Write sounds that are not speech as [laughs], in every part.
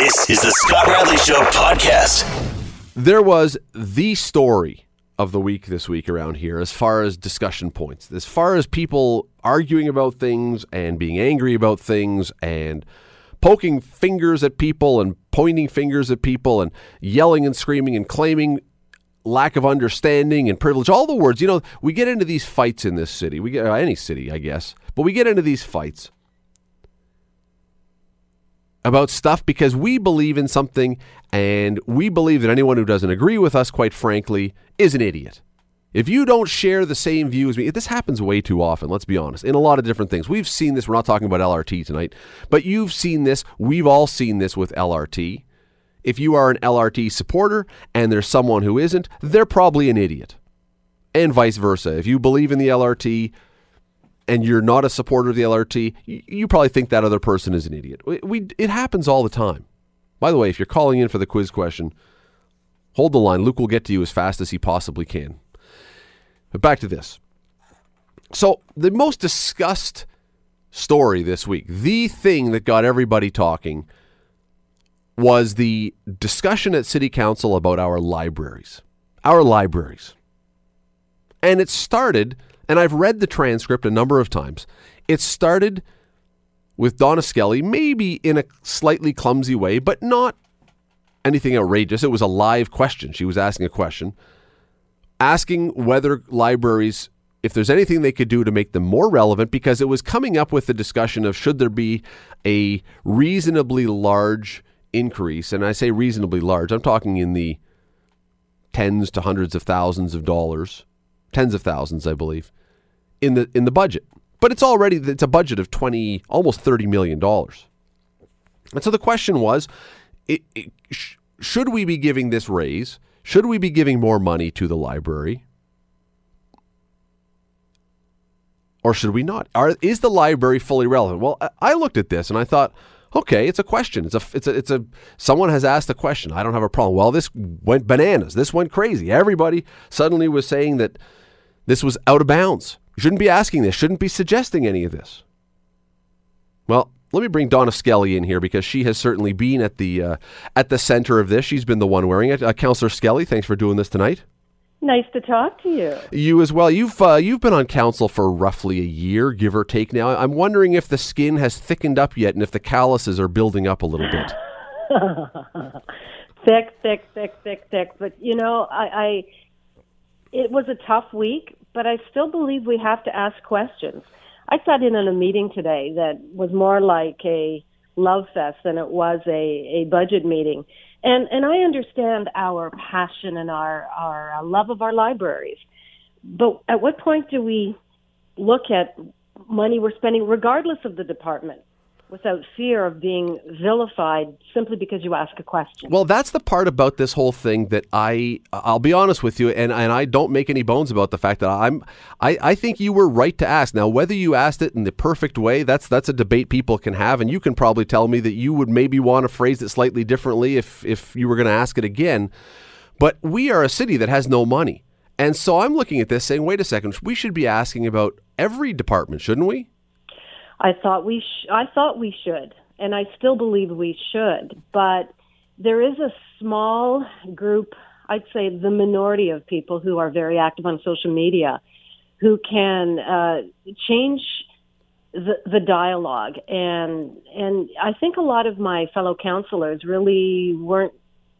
This is the Scott Radley Show podcast. There was the story of the week this week around here as far as discussion points, as far as people arguing about things and being angry about things and poking fingers at people and pointing fingers at people and yelling and screaming and claiming lack of understanding and privilege all the words. You know we get into these fights in this city. We get uh, any city i guess. But we get into these fights about stuff because we believe in something and we believe that anyone who doesn't agree with us quite frankly is an idiot if you don't share the same view as me, this happens way too often, let's be honest, in a lot of different things. We've seen this, we're not talking about LRT tonight, but you've seen this, we've all seen this with LRT. If you are an LRT supporter and there's someone who isn't, they're probably an idiot. And vice versa. If you believe in the LRT and you're not a supporter of the LRT, you, probably think that other person is an idiot. We, we, it happens all the time. By the way, if you're calling in for the quiz question, hold the line. Luke will get to you as fast as he possibly can. But back to this. So, the most discussed story this week, the thing that got everybody talking, was the discussion at City Council about our libraries. Our libraries. And it started, and I've read the transcript a number of times. It started with Donna Skelly, maybe in a slightly clumsy way, but not anything outrageous. It was a live question. She was asking a question asking whether libraries if there's anything they could do to make them more relevant because it was coming up with the discussion of should there be a reasonably large increase and I say reasonably large I'm talking in the tens to hundreds of thousands of dollars tens of thousands I believe in the in the budget but it's already it's a budget of 20 almost 30 million dollars and so the question was it, it, sh- should we be giving this raise should we be giving more money to the library? Or should we not? Are, is the library fully relevant? Well, I looked at this and I thought, okay, it's a question. It's a, it's a, it's a, someone has asked a question. I don't have a problem. Well, this went bananas. This went crazy. Everybody suddenly was saying that this was out of bounds. Shouldn't be asking this, shouldn't be suggesting any of this. Well, let me bring Donna Skelly in here because she has certainly been at the uh, at the center of this. She's been the one wearing it. Uh, Councillor Skelly, thanks for doing this tonight. Nice to talk to you. You as well. You've uh, you've been on council for roughly a year, give or take. Now, I'm wondering if the skin has thickened up yet, and if the calluses are building up a little bit. [laughs] thick, thick, thick, thick, thick. But you know, I, I it was a tough week, but I still believe we have to ask questions. I sat in on a meeting today that was more like a love fest than it was a, a budget meeting. And, and I understand our passion and our, our uh, love of our libraries. But at what point do we look at money we're spending, regardless of the department? Without fear of being vilified simply because you ask a question. Well, that's the part about this whole thing that I I'll be honest with you and, and I don't make any bones about the fact that I'm I, I think you were right to ask. Now whether you asked it in the perfect way, that's that's a debate people can have and you can probably tell me that you would maybe want to phrase it slightly differently if if you were going to ask it again. But we are a city that has no money. And so I'm looking at this saying, wait a second, we should be asking about every department, shouldn't we? I thought we sh- I thought we should, and I still believe we should. But there is a small group, I'd say the minority of people who are very active on social media, who can uh, change the, the dialogue. And and I think a lot of my fellow counselors really weren't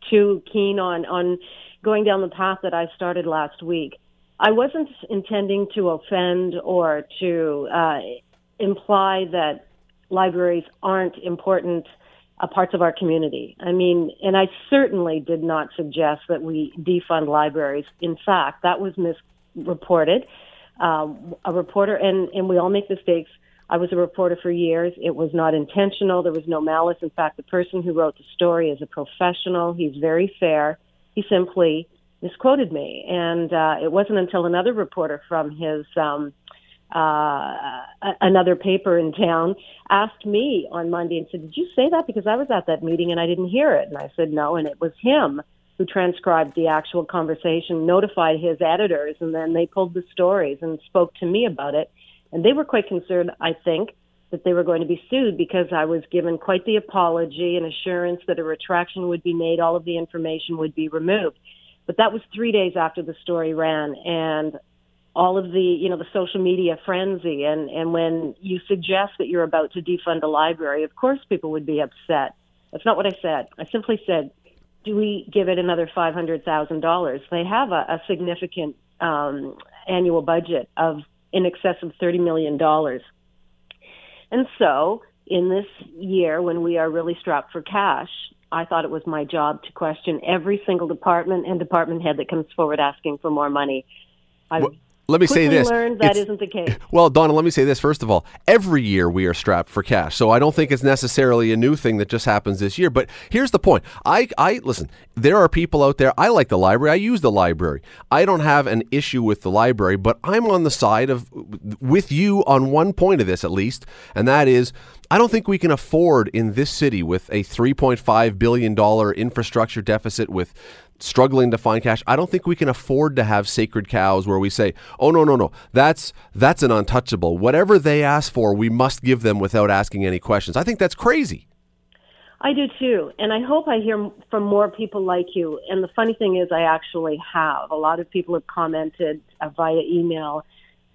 too keen on on going down the path that I started last week. I wasn't intending to offend or to uh, imply that libraries aren't important uh, parts of our community. I mean, and I certainly did not suggest that we defund libraries. In fact, that was misreported. Um, a reporter, and, and we all make mistakes. I was a reporter for years. It was not intentional. There was no malice. In fact, the person who wrote the story is a professional. He's very fair. He simply misquoted me. And uh, it wasn't until another reporter from his um, uh, another paper in town asked me on Monday and said, "Did you say that?" Because I was at that meeting and I didn't hear it, and I said no, and it was him who transcribed the actual conversation, notified his editors, and then they pulled the stories and spoke to me about it, and they were quite concerned, I think, that they were going to be sued because I was given quite the apology and assurance that a retraction would be made, all of the information would be removed. But that was three days after the story ran, and all of the you know the social media frenzy. And and when you suggest that you're about to defund a library of course people would be upset. That's not what i said. I simply said do we give it another five hundred thousand dollars? They have a, a significant um, annual budget of in excess of thirty million dollars. And so in this year when we are really strapped for cash I thought it was my job to question every single department and department head that comes forward asking for more money. I let me say this. Learned that not the case. [laughs] Well, Donna, let me say this. First of all, every year we are strapped for cash, so I don't think it's necessarily a new thing that just happens this year. But here's the point. I, I listen. There are people out there. I like the library. I use the library. I don't have an issue with the library, but I'm on the side of with you on one point of this at least, and that is. I don't think we can afford in this city with a $3.5 billion infrastructure deficit, with struggling to find cash. I don't think we can afford to have sacred cows where we say, "Oh no, no, no. That's that's an untouchable. Whatever they ask for, we must give them without asking any questions." I think that's crazy. I do too, and I hope I hear from more people like you. And the funny thing is, I actually have. A lot of people have commented uh, via email.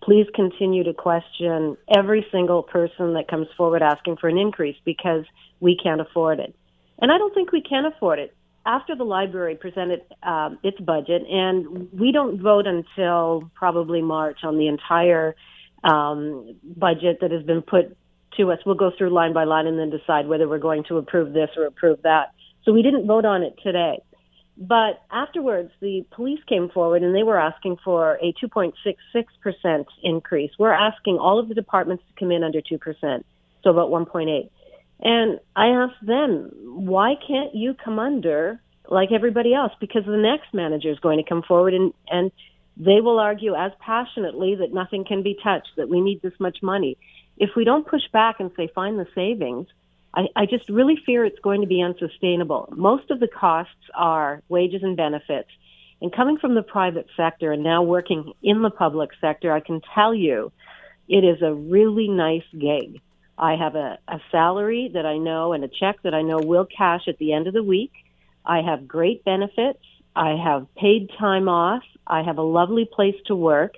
Please continue to question every single person that comes forward asking for an increase because we can't afford it. And I don't think we can afford it after the library presented um, its budget, and we don't vote until probably March on the entire um, budget that has been put to us. We'll go through line by line and then decide whether we're going to approve this or approve that. So we didn't vote on it today. But afterwards, the police came forward and they were asking for a 2.66% increase. We're asking all of the departments to come in under 2%, so about 1.8. And I asked them, why can't you come under like everybody else? Because the next manager is going to come forward and, and they will argue as passionately that nothing can be touched, that we need this much money. If we don't push back and say, find the savings, I, I just really fear it's going to be unsustainable. Most of the costs are wages and benefits. And coming from the private sector and now working in the public sector, I can tell you it is a really nice gig. I have a, a salary that I know and a check that I know will cash at the end of the week. I have great benefits. I have paid time off. I have a lovely place to work.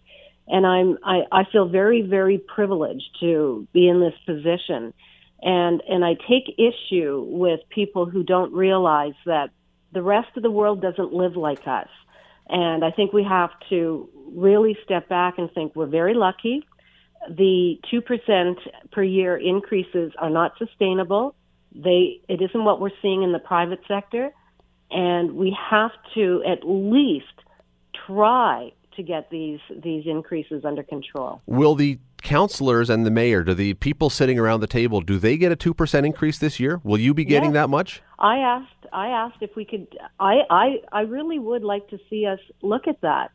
And I'm, I, I feel very, very privileged to be in this position. And, and I take issue with people who don't realize that the rest of the world doesn't live like us. And I think we have to really step back and think we're very lucky the 2% per year increases are not sustainable. They, it isn't what we're seeing in the private sector. And we have to at least try to get these, these increases under control. Will the councillors and the mayor, do the people sitting around the table, do they get a 2% increase this year? Will you be getting yes. that much? I asked, I asked if we could, I, I, I really would like to see us look at that.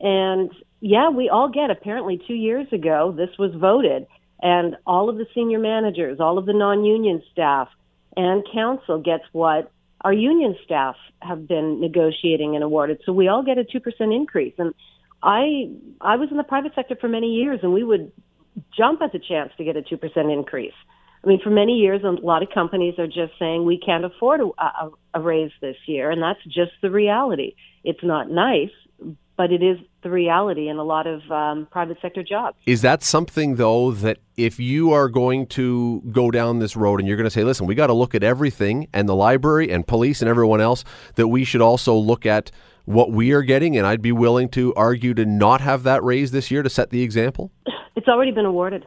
And yeah, we all get. Apparently, two years ago, this was voted, and all of the senior managers, all of the non-union staff, and council gets what our union staff have been negotiating and awarded. So we all get a two percent increase. And I, I was in the private sector for many years, and we would jump at the chance to get a two percent increase. I mean, for many years, a lot of companies are just saying we can't afford a, a, a raise this year, and that's just the reality. It's not nice, but it is the reality in a lot of um, private sector jobs. Is that something, though, that if you are going to go down this road and you're going to say, listen, we got to look at everything and the library and police and everyone else, that we should also look at what we are getting? And I'd be willing to argue to not have that raise this year to set the example? It's already been awarded.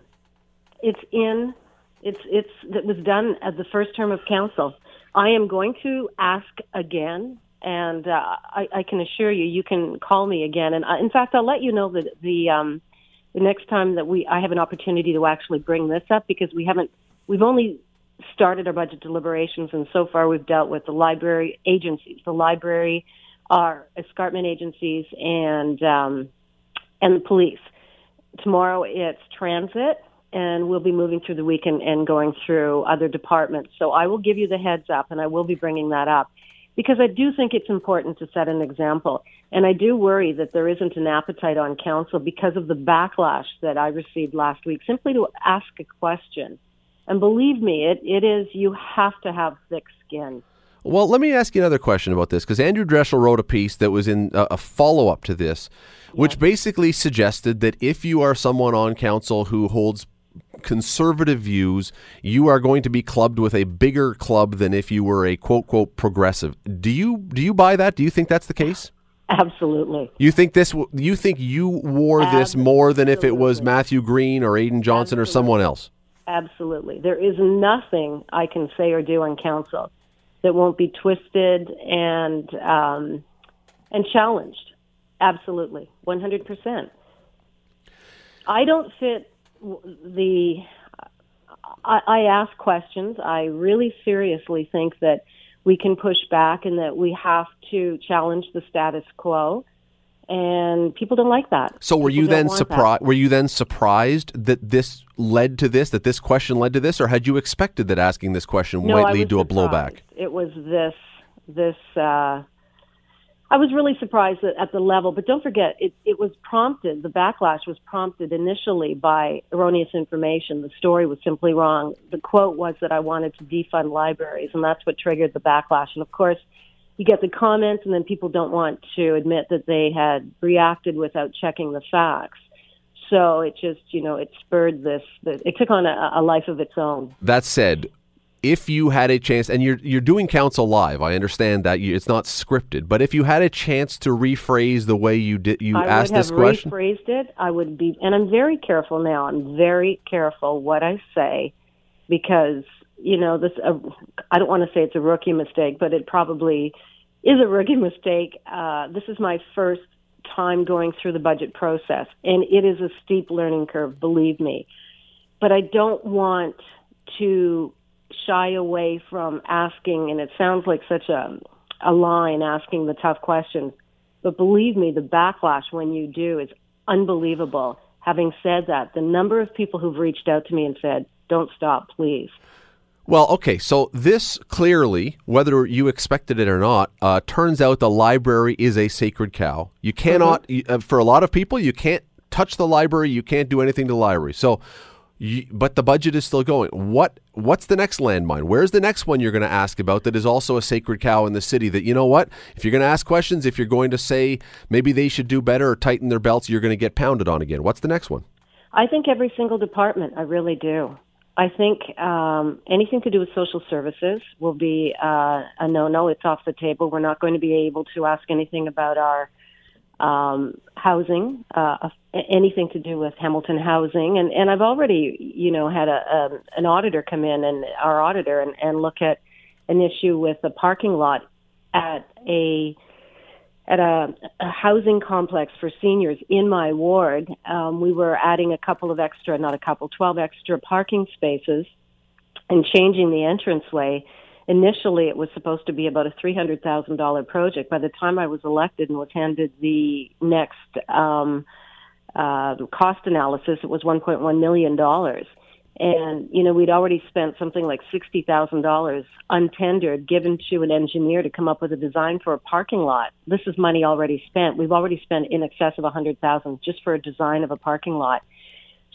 It's in. It's it's that was done at the first term of council. I am going to ask again and uh, I, I can assure you, you can call me again. And I, uh, in fact, I'll let you know that the um, the next time that we I have an opportunity to actually bring this up because we haven't we've only started our budget deliberations, and so far we've dealt with the library agencies, the library, our escarpment agencies, and um, and the police. Tomorrow it's transit, and we'll be moving through the week and, and going through other departments. So I will give you the heads up, and I will be bringing that up because I do think it's important to set an example. And I do worry that there isn't an appetite on council because of the backlash that I received last week simply to ask a question. And believe me, it, it is, you have to have thick skin. Well, let me ask you another question about this because Andrew Dreschel wrote a piece that was in uh, a, a follow up to this, which basically suggested that if you are someone on council who holds conservative views, you are going to be clubbed with a bigger club than if you were a quote quote progressive. Do you do you buy that? Do you think that's the case? Absolutely. You think this? You think you wore this more than if it was Matthew Green or Aidan Johnson or someone else? Absolutely. There is nothing I can say or do on council that won't be twisted and um, and challenged. Absolutely, one hundred percent. I don't fit the. I, I ask questions. I really seriously think that we can push back and that we have to challenge the status quo. And people don't like that. So were you People don't then surprised? Were you then surprised that this led to this? That this question led to this, or had you expected that asking this question No, might lead to a blowback? It was this this. Uh, I was really surprised at, at the level, but don't forget, it, it was prompted. The backlash was prompted initially by erroneous information. The story was simply wrong. The quote was that I wanted to defund libraries, and that's what triggered the backlash. And of course, you get the comments, and then people don't want to admit that they had reacted without checking the facts. So it just, you know, it spurred this. It took on a, a life of its own. That said, if you had a chance, and you're you're doing council live, I understand that you, it's not scripted, but if you had a chance to rephrase the way you did, you I asked would have this question. rephrased it. I would be, and I'm very careful now. I'm very careful what I say because you know this. Uh, I don't want to say it's a rookie mistake, but it probably is a rookie mistake. Uh, this is my first time going through the budget process, and it is a steep learning curve. Believe me, but I don't want to shy away from asking. And it sounds like such a a line asking the tough questions. But believe me, the backlash when you do is unbelievable. Having said that, the number of people who've reached out to me and said, "Don't stop, please." Well, okay, so this clearly, whether you expected it or not, uh, turns out the library is a sacred cow. You cannot, y- uh, for a lot of people, you can't touch the library. You can't do anything to the library. So, but the budget is still going. What what's the next landmine? Where's the next one you're going to ask about that is also a sacred cow in the city? That you know what, if you're going to ask questions, if you're going to say maybe they should do better or tighten their belts, you're going to get pounded on again. What's the next one? I think every single department. I really do. I think um, anything to do with social services will be uh, a no-no. It's off the table. We're not going to be able to ask anything about our um, housing, uh, anything to do with Hamilton housing. And, and I've already, you know, had a, a an auditor come in and our auditor and, and look at an issue with a parking lot at a at a, a housing complex for seniors in my ward. Um, we were adding a couple of extra, not a couple, 12 extra parking spaces and changing the entranceway. Initially, it was supposed to be about a $300,000 project. By the time I was elected and was handed the next um, uh, cost analysis, it was $1.1 million. And, you know, we'd already spent something like $60,000 untendered given to an engineer to come up with a design for a parking lot. This is money already spent. We've already spent in excess of 100,000 just for a design of a parking lot.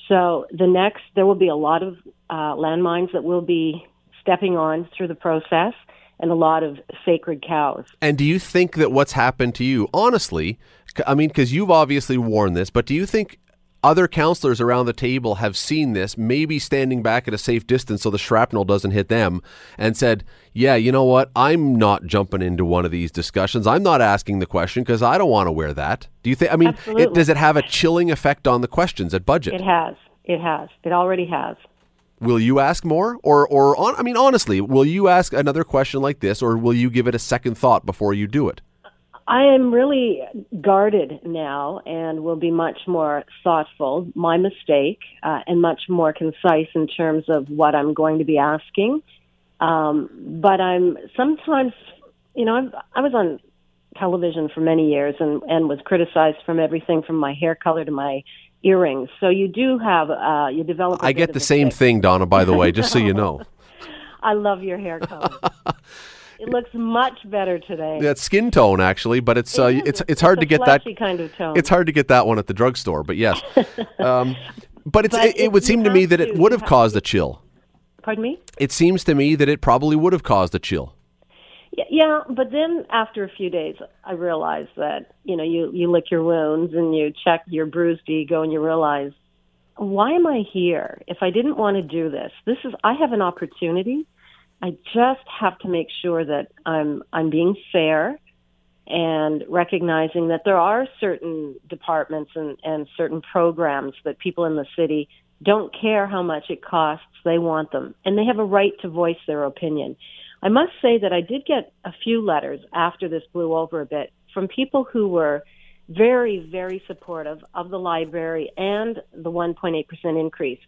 So the next, there will be a lot of uh, landmines that we'll be stepping on through the process and a lot of sacred cows. And do you think that what's happened to you, honestly, I mean, because you've obviously worn this, but do you think other counselors around the table have seen this, maybe standing back at a safe distance so the shrapnel doesn't hit them, and said, yeah, you know what? I'm not jumping into one of these discussions. I'm not asking the question because I don't want to wear that. Do you think, I mean, it, does it have a chilling effect on the questions at budget? It has. It has. It already has. Will you ask more, or, or on? I mean, honestly, will you ask another question like this, or will you give it a second thought before you do it? I am really guarded now and will be much more thoughtful, my mistake, uh, and much more concise in terms of what I'm going to be asking. Um, but I'm sometimes, you know, I've, I was on television for many years and, and was criticized from everything from my hair color to my earrings. So you do have, uh, you develop. I I get the same thing, Donna, by the way, just so you [laughs] know. I love your hair color. it looks much better today. That's skin tone, actually, but it's uh, It is. it's it's hard a to get that. kind of tone. It's hard to get that one at the drugstore, but yes. [laughs] Um, but it's But it, it would seem to me that it to, would have have caused a chill. Pardon me? It seems to me that it probably would have caused a chill. Yeah, but then after a few days, I realized that you know you you lick your wounds and you check your bruised ego, and you realize why am I here? If I didn't want to do this, this is I have an opportunity. I just have to make sure that I'm I'm being fair and recognizing that there are certain departments and, and certain programs that people in the city don't care how much it costs, they want them. And they have a right to voice their opinion. I must say that I did get a few letters after this blew over a bit from people who were very, very supportive of the library and the 1.8% increase.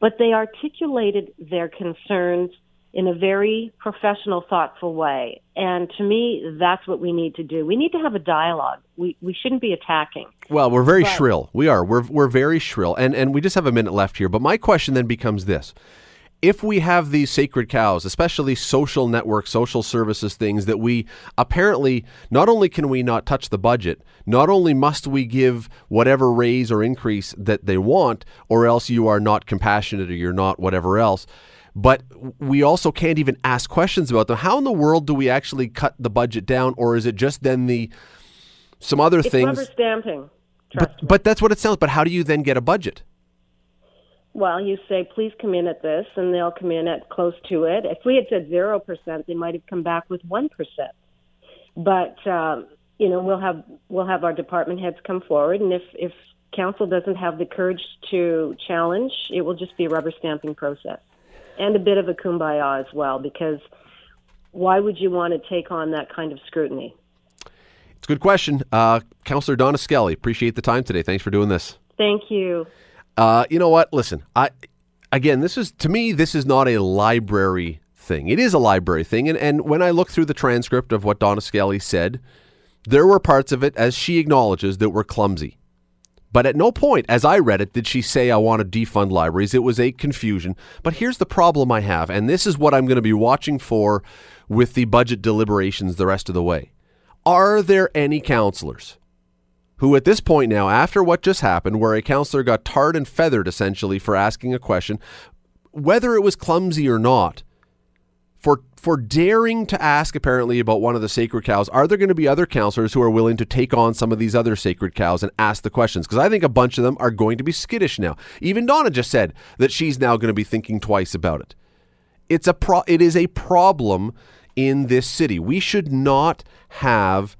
But they articulated their concerns in a very professional, thoughtful way. And to me, that's what we need to do. We need to have a dialogue. We, we shouldn't be attacking. Well, we're very but, shrill. We are. We're, we're very shrill. And, and we just have a minute left here. But my question then becomes this if we have these sacred cows, especially social network, social services things that we apparently not only can we not touch the budget, not only must we give whatever raise or increase that they want, or else you are not compassionate or you're not whatever else, but we also can't even ask questions about them. How in the world do we actually cut the budget down, or is it just then the some other it's things? Rubber stamping. But, but that's what it sounds. But how do you then get a budget? Well, you say, please come in at this, and they'll come in at close to it. If we had said 0%, they might have come back with 1%. But, um, you know, we'll have, we'll have our department heads come forward, and if, if council doesn't have the courage to challenge, it will just be a rubber stamping process. And a bit of a kumbaya as well, because why would you want to take on that kind of scrutiny? It's a good question. Uh, Councillor Donna Skelly, appreciate the time today. Thanks for doing this. Thank you. Uh, you know what? Listen, I again, this is to me, this is not a library thing. It is a library thing, and and when I look through the transcript of what Donna Skelly said, there were parts of it, as she acknowledges, that were clumsy. But at no point, as I read it, did she say, I want to defund libraries. It was a confusion. But here's the problem I have, and this is what I'm going to be watching for with the budget deliberations the rest of the way. Are there any counselors who at this point now, after what just happened, where a counselor got tarred and feathered essentially for asking a question, whether it was clumsy or not, for for daring to ask apparently about one of the sacred cows, are there going to be other counselors who are willing to take on some of these other sacred cows and ask the questions? Because I think a bunch of them are going to be skittish now. Even Donna just said that she's now going to be thinking twice about it. It's a pro- it is a problem in this city. We should not have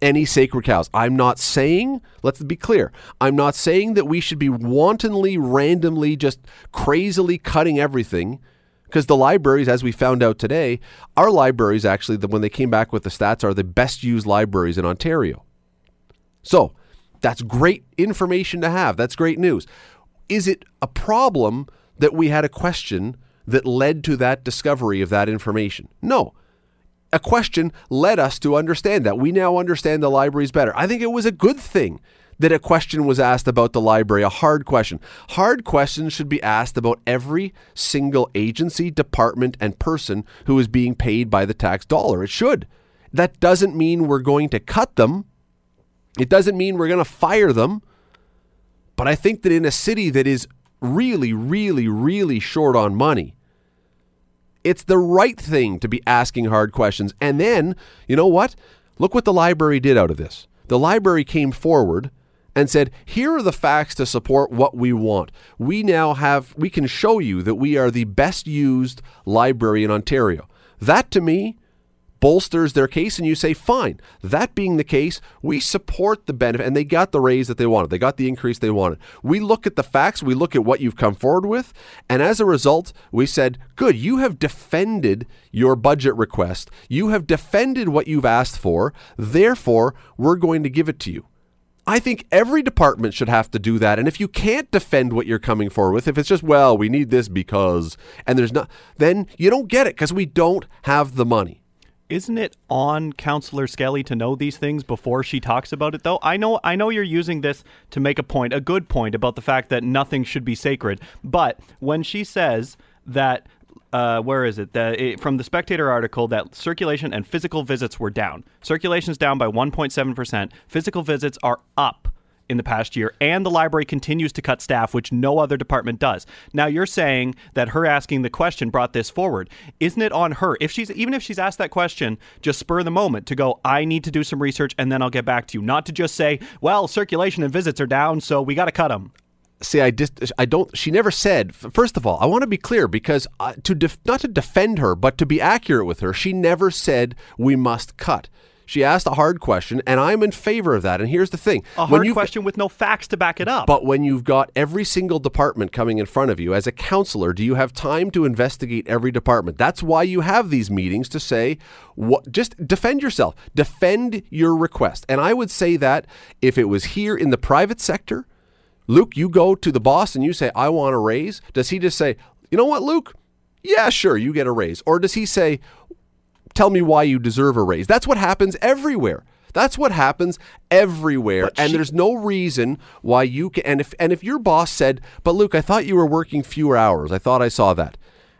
any sacred cows. I'm not saying, let's be clear, I'm not saying that we should be wantonly, randomly, just crazily cutting everything. Because the libraries, as we found out today, our libraries actually, when they came back with the stats, are the best used libraries in Ontario. So that's great information to have. That's great news. Is it a problem that we had a question that led to that discovery of that information? No a question led us to understand that. We now understand the libraries better. I think it was a good thing that a question was asked about the library, a hard question. Hard questions should be asked about every single agency, department, and person who is being paid by the tax dollar. It should. That doesn't mean we're going to cut them, it doesn't mean we're going to fire them. But I think that in a city that is really, really, really short on money, it's the right thing to be asking hard questions. And then, you know what? Look what the library did out of this. The library came forward and said, Here are the facts to support what we want. We now have, we can show you that we are the best used library in Ontario. That to me bolsters their case and you say, fine. That being the case, we support the benefit. And they got the raise that they wanted, they got the increase they wanted. We look at the facts, we look at what you've come forward with. And as a result, we said, good, you have defended your budget request, you have defended what you've asked for. Therefore, we're going to give it to you. I think every department should have to do that. And if you can't defend what you're coming forward with, if it's just, well, we need this because, and there's not, then you don't get it because we don't have the money isn't it on Counselor Skelly to know these things before she talks about it though? I know I know you're using this to make a point, a good point about the fact that nothing should be sacred. But when she says that uh, where is it? The, it? From the Spectator article that circulation and physical visits were down. Circulation's down by 1.7%. Physical visits are up in the past year, and the library continues to cut staff, which no other department does. Now you're saying that her asking the question brought this forward. Isn't it on her if she's even if she's asked that question, just spur the moment to go, I need to do some research and then I'll get back to you, not to just say, well, circulation and visits are down, so we got to cut them see i just i don't she never said first of all i want to be clear because uh, to def, not to defend her but to be accurate with her she never said we must cut she asked a hard question, and I'm in favor of that. And here's the thing: a hard question with no facts to back it up. But when you've got every single department coming in front of you, as a counselor, do you have time to investigate every department? That's why you have these meetings to say, what, just defend yourself, defend your request. And I would say that if it was here in the private sector, Luke, you go to the boss and you say, I want a raise. Does he just say, you know what, Luke? Yeah, sure, you get a raise. Or does he say, tell me why you deserve a raise. That's what happens everywhere. That's what happens everywhere, but and she, there's no reason why you can. And if and if your boss said, "But Luke, I thought you were working fewer hours. I thought I saw that,"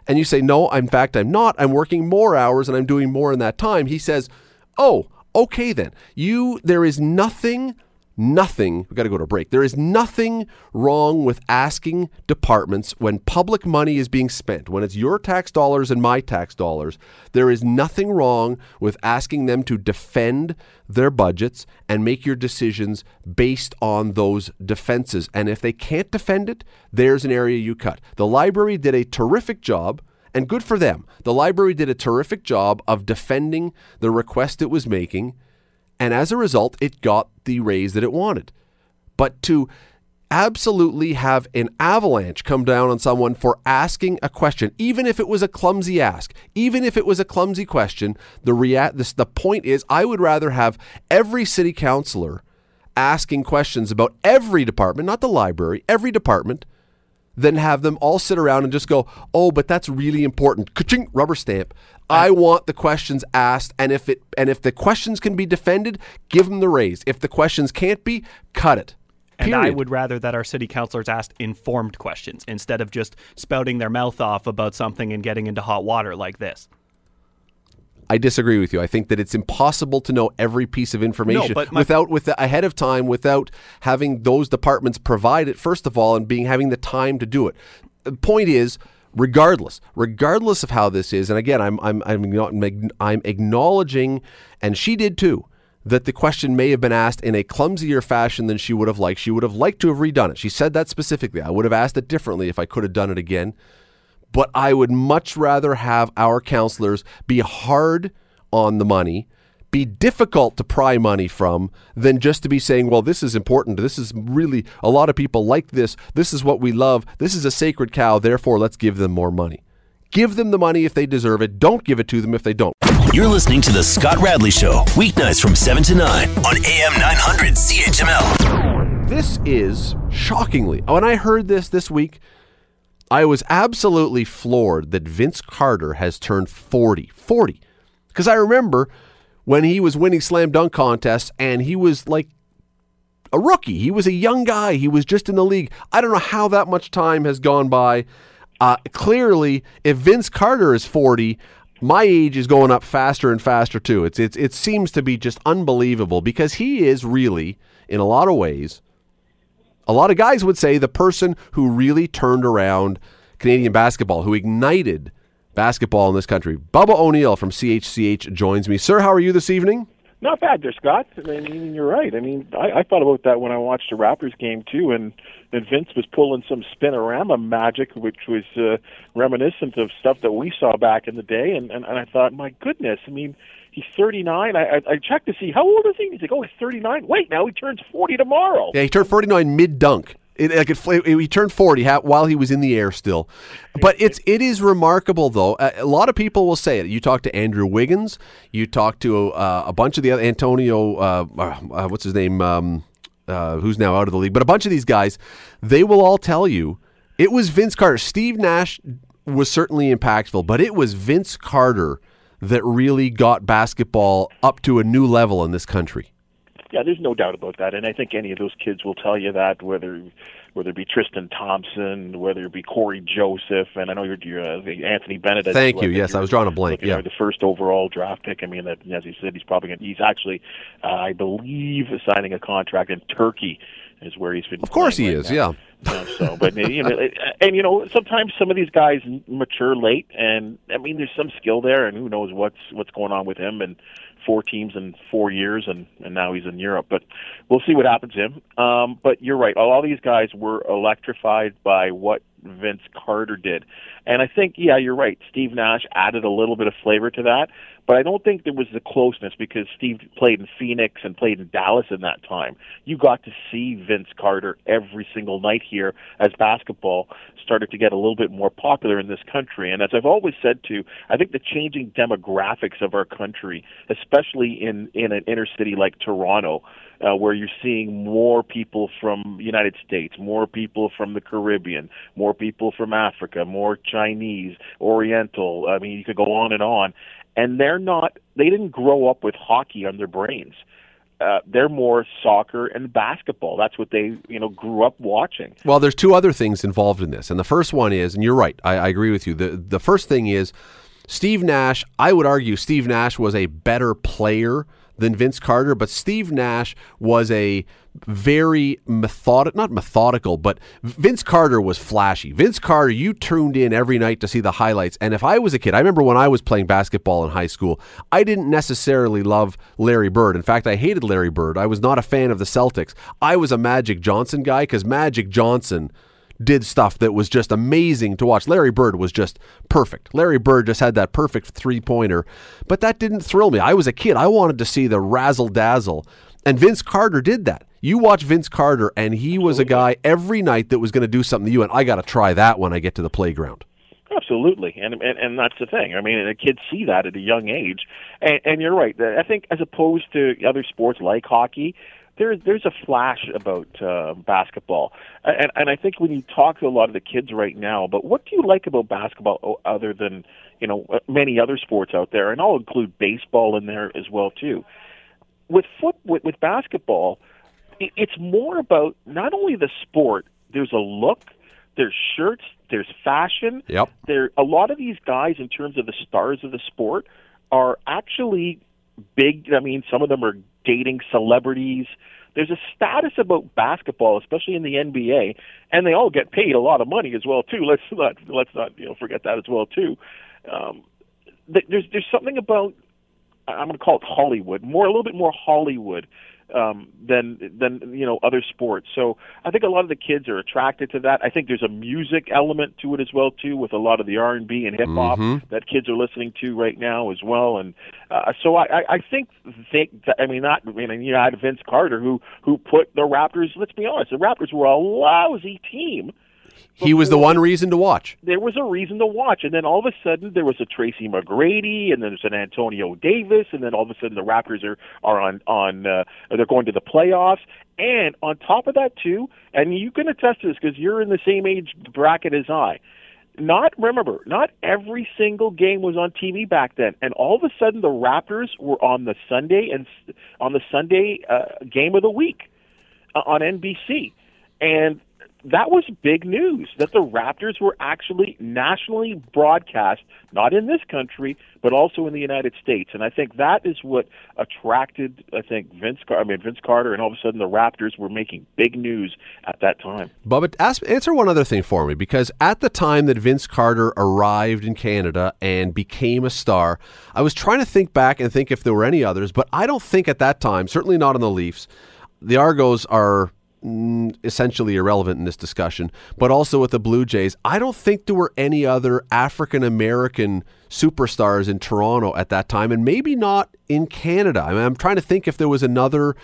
and you say, "No, in fact, I'm not. I'm working more hours, and I'm doing more in that time," he says, "Oh, okay then. You there is nothing nothing, we've got to go to break. There is nothing wrong with asking departments when public money is being spent, when it's your tax dollars and my tax dollars, there is nothing wrong with asking them to defend their budgets and make your decisions based on those defenses. And if they can't defend it, there's an area you cut. The library did a terrific job. And good for them. The library did a terrific job of defending the request it was making and as a result, it got the raise that it wanted. But to absolutely have an avalanche come down on someone for asking a question, even if it was a clumsy ask, even if it was a clumsy question, the rea- this, the point is I would rather have every city councilor asking questions about every department, not the library, every department, than have them all sit around and just go, "Oh, but that's really important." Ka-ching, rubber stamp. I want the questions asked, and if it and if the questions can be defended, give them the raise. If the questions can't be, cut it. And I would rather that our city councilors asked informed questions instead of just spouting their mouth off about something and getting into hot water like this. I disagree with you. I think that it's impossible to know every piece of information no, without with the, ahead of time without having those departments provide it first of all and being having the time to do it. The point is regardless, regardless of how this is, and again, I'm I'm I'm I'm acknowledging, and she did too, that the question may have been asked in a clumsier fashion than she would have liked. She would have liked to have redone it. She said that specifically. I would have asked it differently if I could have done it again. But I would much rather have our counselors be hard on the money be difficult to pry money from than just to be saying, well, this is important. This is really, a lot of people like this. This is what we love. This is a sacred cow. Therefore, let's give them more money. Give them the money if they deserve it. Don't give it to them if they don't. You're listening to The Scott Radley Show, weeknights from 7 to 9 on AM 900 CHML. This is shockingly, when I heard this this week, I was absolutely floored that Vince Carter has turned 40. 40. Because I remember when he was winning slam dunk contests and he was like a rookie. He was a young guy. He was just in the league. I don't know how that much time has gone by. Uh, clearly, if Vince Carter is 40, my age is going up faster and faster too. It's, it's it seems to be just unbelievable because he is really, in a lot of ways, a lot of guys would say the person who really turned around Canadian basketball, who ignited basketball in this country. Bubba O'Neil from CHCH joins me. Sir, how are you this evening? Not bad there, Scott. I mean, you're right. I mean, I, I thought about that when I watched the Raptors game too, and and Vince was pulling some spinorama magic, which was uh, reminiscent of stuff that we saw back in the day. And, and and I thought, my goodness, I mean, he's 39. I, I I checked to see how old is he. He's like, oh, he's 39. Wait, now he turns 40 tomorrow. Yeah, he turned 49 mid dunk. It, like it, it, he turned 40 while he was in the air still. But it's it is remarkable though. A, lot of people will say it. You talk to Andrew Wiggins, you talk to uh, a bunch of the other Antonio uh, uh, what's his name um, uh, who's now out of the league, but a bunch of these guys, they will all tell you it was Vince Carter. Steve Nash was certainly impactful, but it was Vince Carter that really got basketball up to a new level in this country. Yeah, there's no doubt about that, and I think any of those kids will tell you that. Whether whether it be Tristan Thompson, whether it be Cory Joseph, and I know you're, you're uh, Anthony Bennett. Thank well. you. Yes, I was drawing a blank. Yeah. the first overall draft pick. I mean, that, as he said, he's probably going. to He's actually, uh, I believe, signing a contract in Turkey. Is where he's been. Of course he right is. now. Yeah. Uh, so, but you know, and you know, sometimes some of these guys mature late, and I mean, there's some skill there, and who knows what's what's going on with him and four teams in four years, and and now he's in Europe. But we'll see what happens to him. Um, but you're right, all these guys were electrified by what Vince Carter did, and I think, yeah, you're right. Steve Nash added a little bit of flavor to that, but I don't think there was the closeness because Steve played in Phoenix and played in Dallas in that time. You got to see Vince Carter every single night here as basketball started to get a little bit more popular in this country. And as I've always said to, I think the changing demographics of our country, especially in in an inner city like Toronto, uh, where you're seeing more people from United States, more people from the Caribbean, more people from Africa, more Chinese, Oriental. I mean, you could go on and on. And they're not. They didn't grow up with hockey on their brains. Uh, they're more soccer and basketball. That's what they, you know, grew up watching. Well, there's two other things involved in this, and the first one is, and you're right, I, I agree with you. the The first thing is Steve Nash. I would argue Steve Nash was a better player than Vince Carter, but Steve Nash was a very methodical, not methodical, but Vince Carter was flashy. Vince Carter, you tuned in every night to see the highlights. And if I was a kid, I remember when I was playing basketball in high school, I didn't necessarily love Larry Bird. In fact, I hated Larry Bird. I was not a fan of the Celtics. I was a Magic Johnson guy because Magic Johnson did stuff that was just amazing to watch. Larry Bird was just perfect. Larry Bird just had that perfect three pointer, but that didn't thrill me. I was a kid. I wanted to see the razzle dazzle. And Vince Carter did that. You watch Vince Carter, and he was a guy every night that was going to do something to you, and I got to try that when I get to the playground. Absolutely, and, and and that's the thing. I mean, the kids see that at a young age, and, and you're right. I think as opposed to other sports like hockey, there's there's a flash about uh, basketball, and and I think when you talk to a lot of the kids right now, but what do you like about basketball other than you know many other sports out there, and I'll include baseball in there as well too. With foot with, with basketball, it, it's more about not only the sport. There's a look, there's shirts, there's fashion. Yep. There a lot of these guys, in terms of the stars of the sport, are actually big. I mean, some of them are dating celebrities. There's a status about basketball, especially in the NBA, and they all get paid a lot of money as well too. Let's not let's not you know forget that as well too. Um, th- there's there's something about I'm going to call it Hollywood, more a little bit more Hollywood um, than than you know other sports. So I think a lot of the kids are attracted to that. I think there's a music element to it as well too, with a lot of the R and B and hip hop that kids are listening to right now as well. And uh, so I, I, I think think I mean not I mean you know I had Vince Carter who who put the Raptors. Let's be honest, the Raptors were a lousy team He was the one reason to watch. there was a reason to watch. And then all of a sudden, there was a Tracy McGrady, and then there's an Antonio Davis, and then all of a sudden, the Raptors are are on on uh, they're going to the playoffs. And on top of that, too, and you can attest to this because you're in the same age bracket as I. Not remember, not every single game was on TV back then, and all of a sudden, the Raptors were on the Sunday and on the Sunday uh, game of the week uh, on NBC, and that was big news that the Raptors were actually nationally broadcast, not in this country, but also in the United States. And I think that is what attracted, I think, Vince. Car- I mean, Vince Carter, and all of a sudden the Raptors were making big news at that time. Bubba, ask, answer one other thing for me because at the time that Vince Carter arrived in Canada and became a star, I was trying to think back and think if there were any others, but I don't think at that time, certainly not in the Leafs, the Argos are Mm, essentially irrelevant in this discussion, but also with the Blue Jays, I don't think there were any other African American superstars in Toronto at that time, and maybe not in Canada. I I'm trying to think if there was another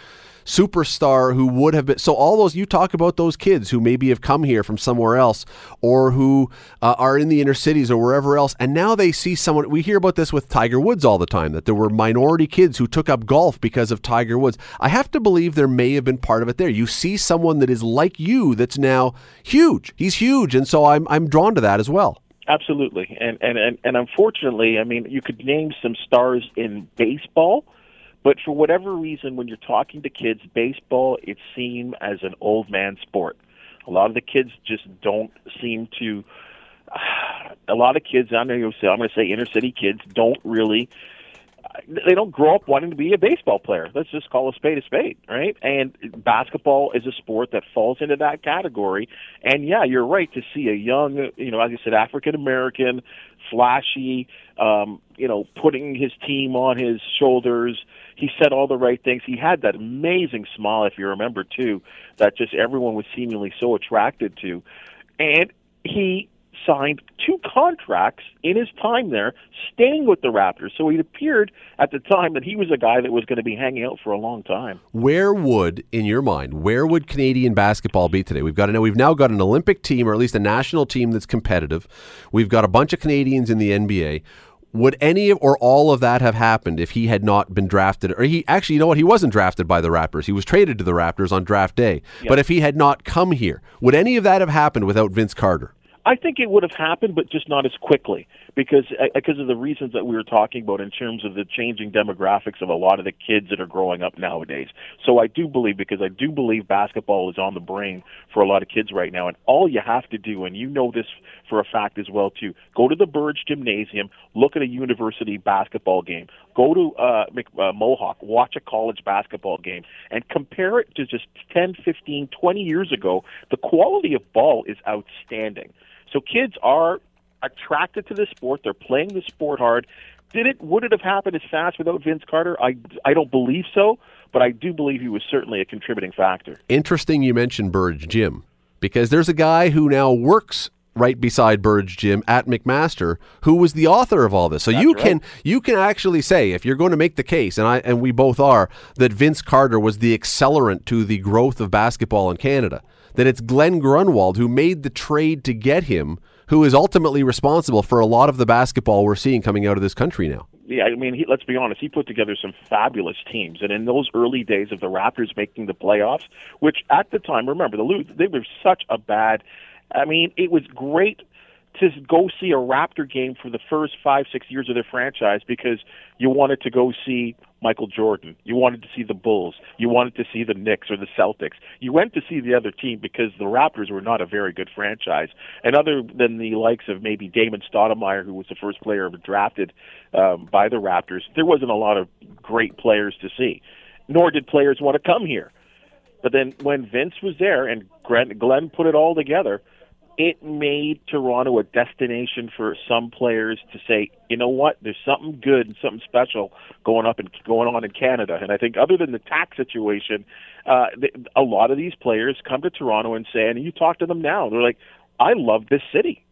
superstar who would have been so all those you talk about those kids who maybe have come here from somewhere else or who uh, are in the inner cities or wherever else and now they see someone we hear about this with Tiger Woods all the time that there were minority kids who took up golf because of Tiger Woods. I have to believe there may have been part of it there. You see someone that is like you that's now huge. He's huge and so I'm I'm drawn to that as well. Absolutely, and and and, and unfortunately, I mean, you could name some stars in baseball, but for whatever reason, when you're talking to kids, baseball it's seen as an old man sport. A lot of the kids just don't seem to. [sighs] A lot of kids, going to say, I'm going to say inner city kids don't really they don't grow up wanting to be a baseball player. Let's just call a spade a spade, right? And basketball is a sport that falls into that category. And yeah, you're right to see a young, you know, as you said, African American, flashy, um, you know, putting his team on his shoulders. He said all the right things. He had that amazing smile, if you remember too, that just everyone was seemingly so attracted to. And he signed two contracts in his time there, staying with the Raptors. So it appeared at the time that he was a guy that was going to be hanging out for a long time. Where would, in your mind, where would Canadian basketball be today? We've got to know we've now got an Olympic team, or at least a national team that's competitive. We've got a bunch of Canadians in the NBA. Would any or all of that have happened if he had not been drafted? Or he actually, you know what? He wasn't drafted by the Raptors. He was traded to the Raptors on draft day. Yep. But if he had not come here, would any of that have happened without Vince Carter? I think it would have happened, but just not as quickly because uh, because of the reasons that we were talking about in terms of the changing demographics of a lot of the kids that are growing up nowadays. So I do believe because I do believe basketball is on the brain for a lot of kids right now, and all you have to do, and you know this for a fact as well too, go to the Burridge Gymnasium, look at a university basketball game, go to uh, uh, Mohawk, watch a college basketball game, and compare it to just 10, 15, 20 years ago. The quality of ball is outstanding. So kids are attracted to the sport. They're playing the sport hard. Did it? Would it have happened as fast without Vince Carter? I I don't believe so, but I do believe he was certainly a contributing factor. Interesting, you mentioned Burridge Gym because there's a guy who now works right beside Burridge Gym at McMaster, who was the author of all this. So That's you right. can you can actually say if you're going to make the case, and I and we both are, that Vince Carter was the accelerant to the growth of basketball in Canada that it's Glen Grunwald who made the trade to get him, who is ultimately responsible for a lot of the basketball we're seeing coming out of this country now. Yeah, I mean, he, let's be honest. He put together some fabulous teams, and in those early days of the Raptors making the playoffs, which at the time, remember, the they were such a bad. I mean, it was great to go see a Raptor game for the first five, six years of their franchise because you wanted to go see Michael Jordan. You wanted to see the Bulls. You wanted to see the Knicks or the Celtics. You went to see the other team because the Raptors were not a very good franchise. And other than the likes of maybe Damon Stoudamire, who was the first player ever drafted um, by the Raptors, there wasn't a lot of great players to see. Nor did players want to come here. But then when Vince was there and Glen put it all together – it made Toronto a destination for some players to say, you know what, there's something good and something special going up and going on in Canada. And I think other than the tax situation, uh, a lot of these players come to Toronto and say, and you talk to them now, they're like, I love this city.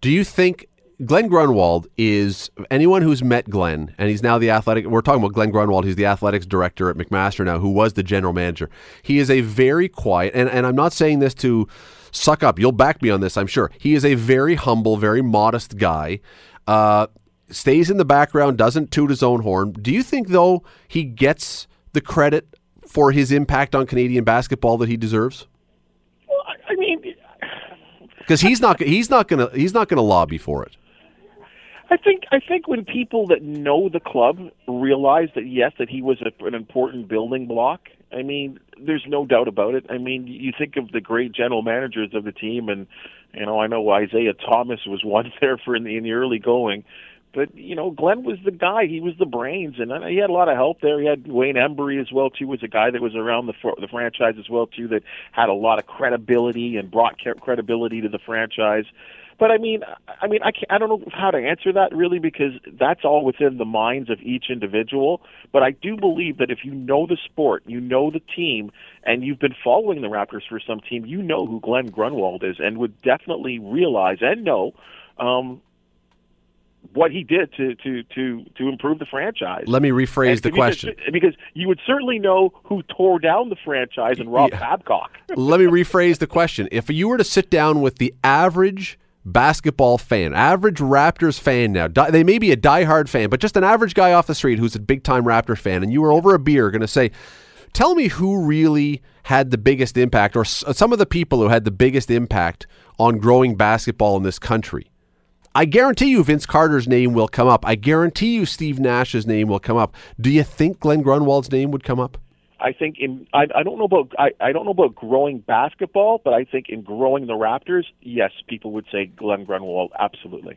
Do you think Glen Grunwald is anyone who's met Glen, and he's now the athletic. We're talking about Glen Grunwald. He's the athletics director at McMaster now, who was the general manager. He is a very quiet, and, and I'm not saying this to suck up. You'll back me on this, I'm sure. He is a very humble, very modest guy. Uh, stays in the background, doesn't toot his own horn. Do you think, though, he gets the credit for his impact on Canadian basketball that he deserves? Well, I mean, because he's not he's not gonna he's not gonna lobby for it. I think I think when people that know the club realize that yes, that he was a, an important building block. I mean, there's no doubt about it. I mean, you think of the great general managers of the team, and you know, I know Isiah Thomas was [laughs] one there for in the, in the early going, but you know, Glen was the guy. He was the brains, and uh, he had a lot of help there. He had Wayne Embry as well too. Was a guy that was around the the franchise as well too. That had a lot of credibility and brought credibility to the franchise. But I mean, I mean, I can't, I don't know how to answer that really because that's all within the minds of each individual. But I do believe that if you know the sport, you know the team, and you've been following the Raptors for some team, you know who Glen Grunwald is, and would definitely realize and know. Um, what he did to to to to improve the franchise. Let me rephrase and the question because you would certainly know who tore down the franchise and Rob Yeah. Babcock. Let me rephrase the question. If you were to sit down with the average basketball fan, average Raptors fan now, di- they may be a diehard fan, but just an average guy off the street who's a big time Raptor fan, and you were over a beer going to say, Tell me who really had the biggest impact, or s- uh, some of the people who had the biggest impact on growing basketball in this country. I guarantee you Vince Carter's name will come up. I guarantee you Steve Nash's name will come up. Do you think Glen Grunwald's name would come up? I think in I, I don't know about I, I don't know about growing basketball, but I think in growing the Raptors, yes, people would say Glen Grunwald absolutely.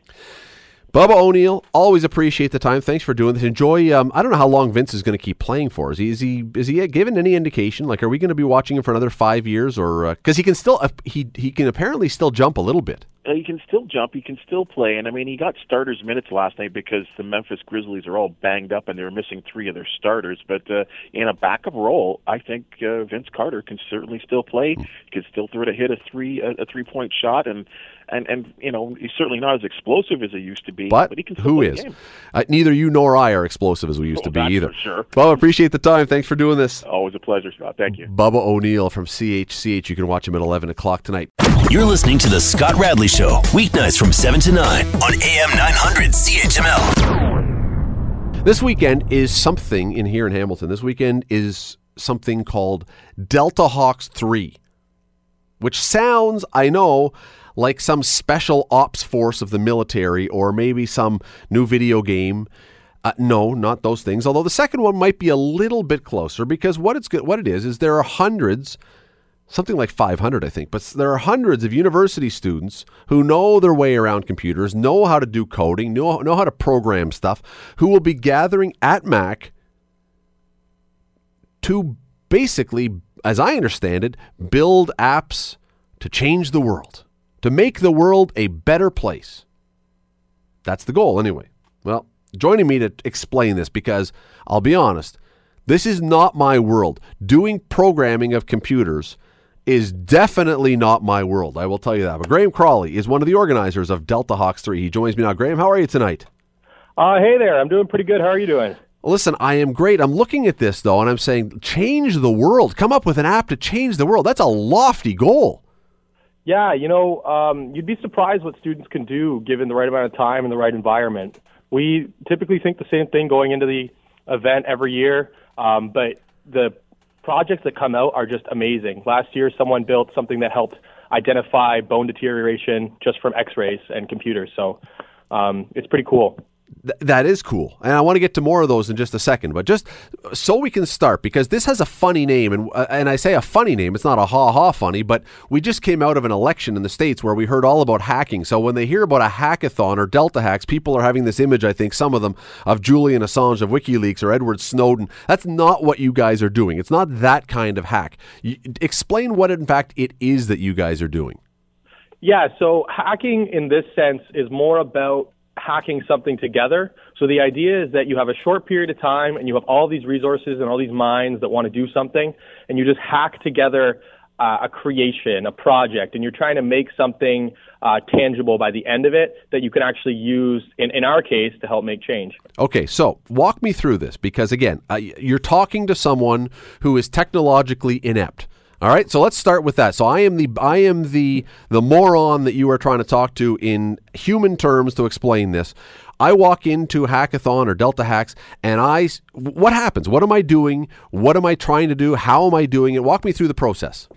Bubba O'Neil, always appreciate the time. Thanks for doing this. Enjoy. Um, I don't know how long Vince is going to keep playing for. Is he is he is he given any indication? Like, are we going to be watching him for another five years, or because uh, he can still uh, he he can apparently still jump a little bit. Uh, he can still jump. He can still play. And I mean, he got starters minutes last night because the Memphis Grizzlies are all banged up and they were missing three of their starters. But uh, in a backup role, I think uh, Vince Carter can certainly still play. He can still throw to hit a three a, a three point shot and and and you know he's certainly not as explosive as he used to be. But, but he can who is? Uh, neither you nor I are explosive as we used Oh, to be either. for sure. Well, appreciate the time. Thanks for doing this. Always a pleasure, Scott. Thank you. Bubba O'Neil from CHCH. You can watch him at 11 o'clock tonight. You're listening to The Scott Radley Show, weeknights from 7 to 9 on AM 900 CHML. This weekend is something in here in Hamilton. This weekend is something called Delta Hacks 3, which sounds, I know, like some special ops force of the military or maybe some new video game. Uh, no, not those things. Although the second one might be a little bit closer because what it's what it is is there are hundreds, something like 500, I think, but there are hundreds of university students who know their way around computers, know how to do coding, know know how to program stuff, who will be gathering at Mac to basically, as I understand it, build apps to change the world, to make the world a better place. That's the goal, anyway. Well, joining me to explain this, because I'll be honest, this is not my world. Doing programming of computers is definitely not my world. I will tell you that. But Graeme Crawley is one of the organizers of Delta Hacks 3. He joins me now. Graeme, how are you tonight? Uh, hey there, I'm doing pretty good. How are you doing? Listen, I am great. I'm looking at this though, and I'm saying, change the world. Come up with an app to change the world. That's a lofty goal. Yeah, you know, um, you'd be surprised what students can do given the right amount of time and the right environment. We typically think the same thing going into the event every year, um, but the projects that come out are just amazing. Last year, someone built something that helped identify bone deterioration just from X-rays and computers. So um, it's pretty cool. Th- that is cool, and I want to get to more of those in just a second. But just so we can start, because this has a funny name, and uh, and I say a funny name. It's not a ha ha funny, but we just came out of an election in the states where we heard all about hacking. So when they hear about a hackathon or Delta hacks, people are having this image. I think some of them of Julian Assange of WikiLeaks or Edward Snowden. That's not what you guys are doing. It's not that kind of hack. You, explain what in fact it is that you guys are doing. Yeah, so hacking in this sense is more about hacking something together. So the idea is that you have a short period of time and you have all these resources and all these minds that want to do something, and you just hack together uh, a creation, a project, and you're trying to make something uh, tangible by the end of it that you can actually use, in, in our case, to help make change. Okay, so walk me through this because again, uh, you're talking to someone who is technologically inept. All right, so let's start with that. So I am the I am the the moron that you are trying to talk to in human terms to explain this. I walk into Hackathon or Delta Hacks, and I what happens? What am I doing? What am I trying to do? How am I doing it? Walk me through the process.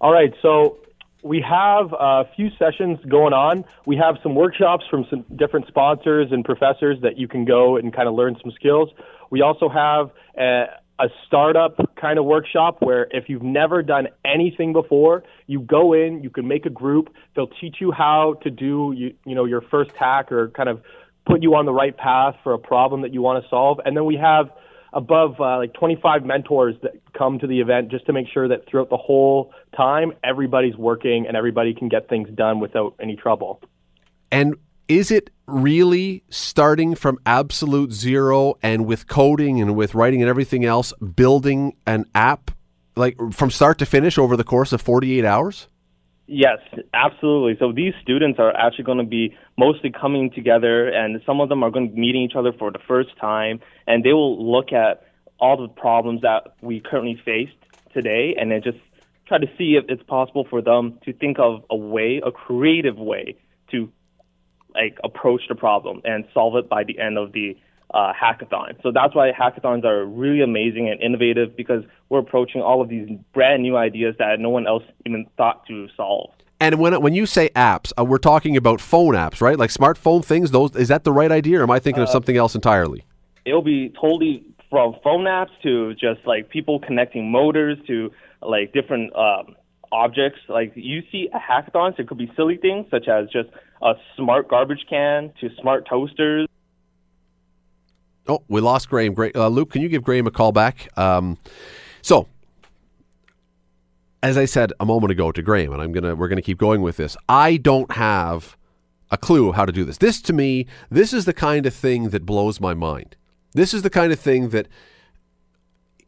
All right, so we have a few sessions going on. We have some workshops from some different sponsors and professors that you can go and kind of learn some skills. We also have a, a startup kind of workshop where if you've never done anything before, you go in, you can make a group. They'll teach you how to do you, you know your first hack or kind of put you on the right path for a problem that you want to solve. And then we have above uh, like 25 mentors that come to the event just to make sure that throughout the whole time everybody's working and everybody can get things done without any trouble. And is it really starting from absolute zero and with coding and with writing and everything else, building an app like from start to finish over the course of 48 hours? Yes, absolutely. So these students are actually going to be mostly coming together, and some of them are going to be meeting each other for the first time, and they will look at all the problems that we currently face today, and then just try to see if it's possible for them to think of a way, a creative way like approach the problem and solve it by the end of the uh, hackathon. So that's why hackathons are really amazing and innovative because we're approaching all of these brand new ideas that no one else even thought to solve. And when when you say apps, uh, we're talking about phone apps, right? Like smartphone things. Those is that the right idea, or am I thinking of something else entirely? It'll be totally from phone apps to just like people connecting motors to like different um, objects. Like you see a hackathons, it could be silly things such as just a smart garbage can to smart toasters. Oh, we lost Graeme. Great, uh, Luke, can you give Graeme a call back? Um, so, as I said a moment ago to Graeme, and I'm gonna we're gonna keep going with this. I don't have a clue how to do this. This to me, this is the kind of thing that blows my mind. This is the kind of thing that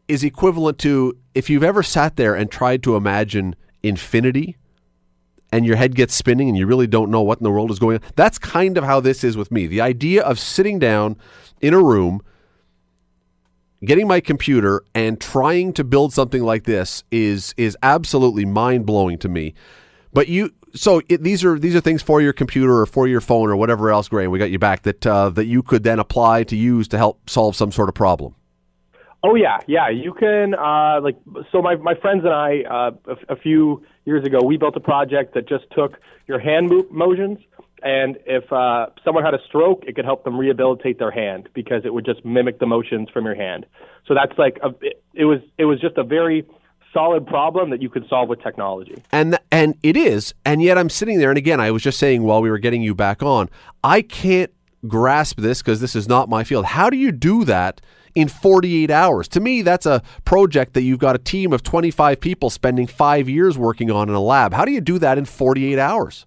is equivalent to if you've ever sat there and tried to imagine infinity and your head gets spinning and you really don't know what in the world is going on. That's kind of how this is with me. The idea of sitting down in a room, getting my computer and trying to build something like this is is absolutely mind-blowing to me. But you so it, these are these are things for your computer or for your phone or whatever else, Graeme. We got you back that uh, that you could then apply to use to help solve some sort of problem. Oh yeah, yeah. You can uh, like so. My my friends and I uh, a, a few years ago we built a project that just took your hand mo- motions and if uh, someone had a stroke, it could help them rehabilitate their hand because it would just mimic the motions from your hand. So that's like a, it, it was it was just a very solid problem that you could solve with technology. And and it is. And yet I'm sitting there and again I was just saying while we were getting you back on, I can't grasp this because this is not my field. How do you do that in 48 hours? To me that's a project that you've got a team of 25 people spending 5 years working on in a lab. How do you do that in 48 hours?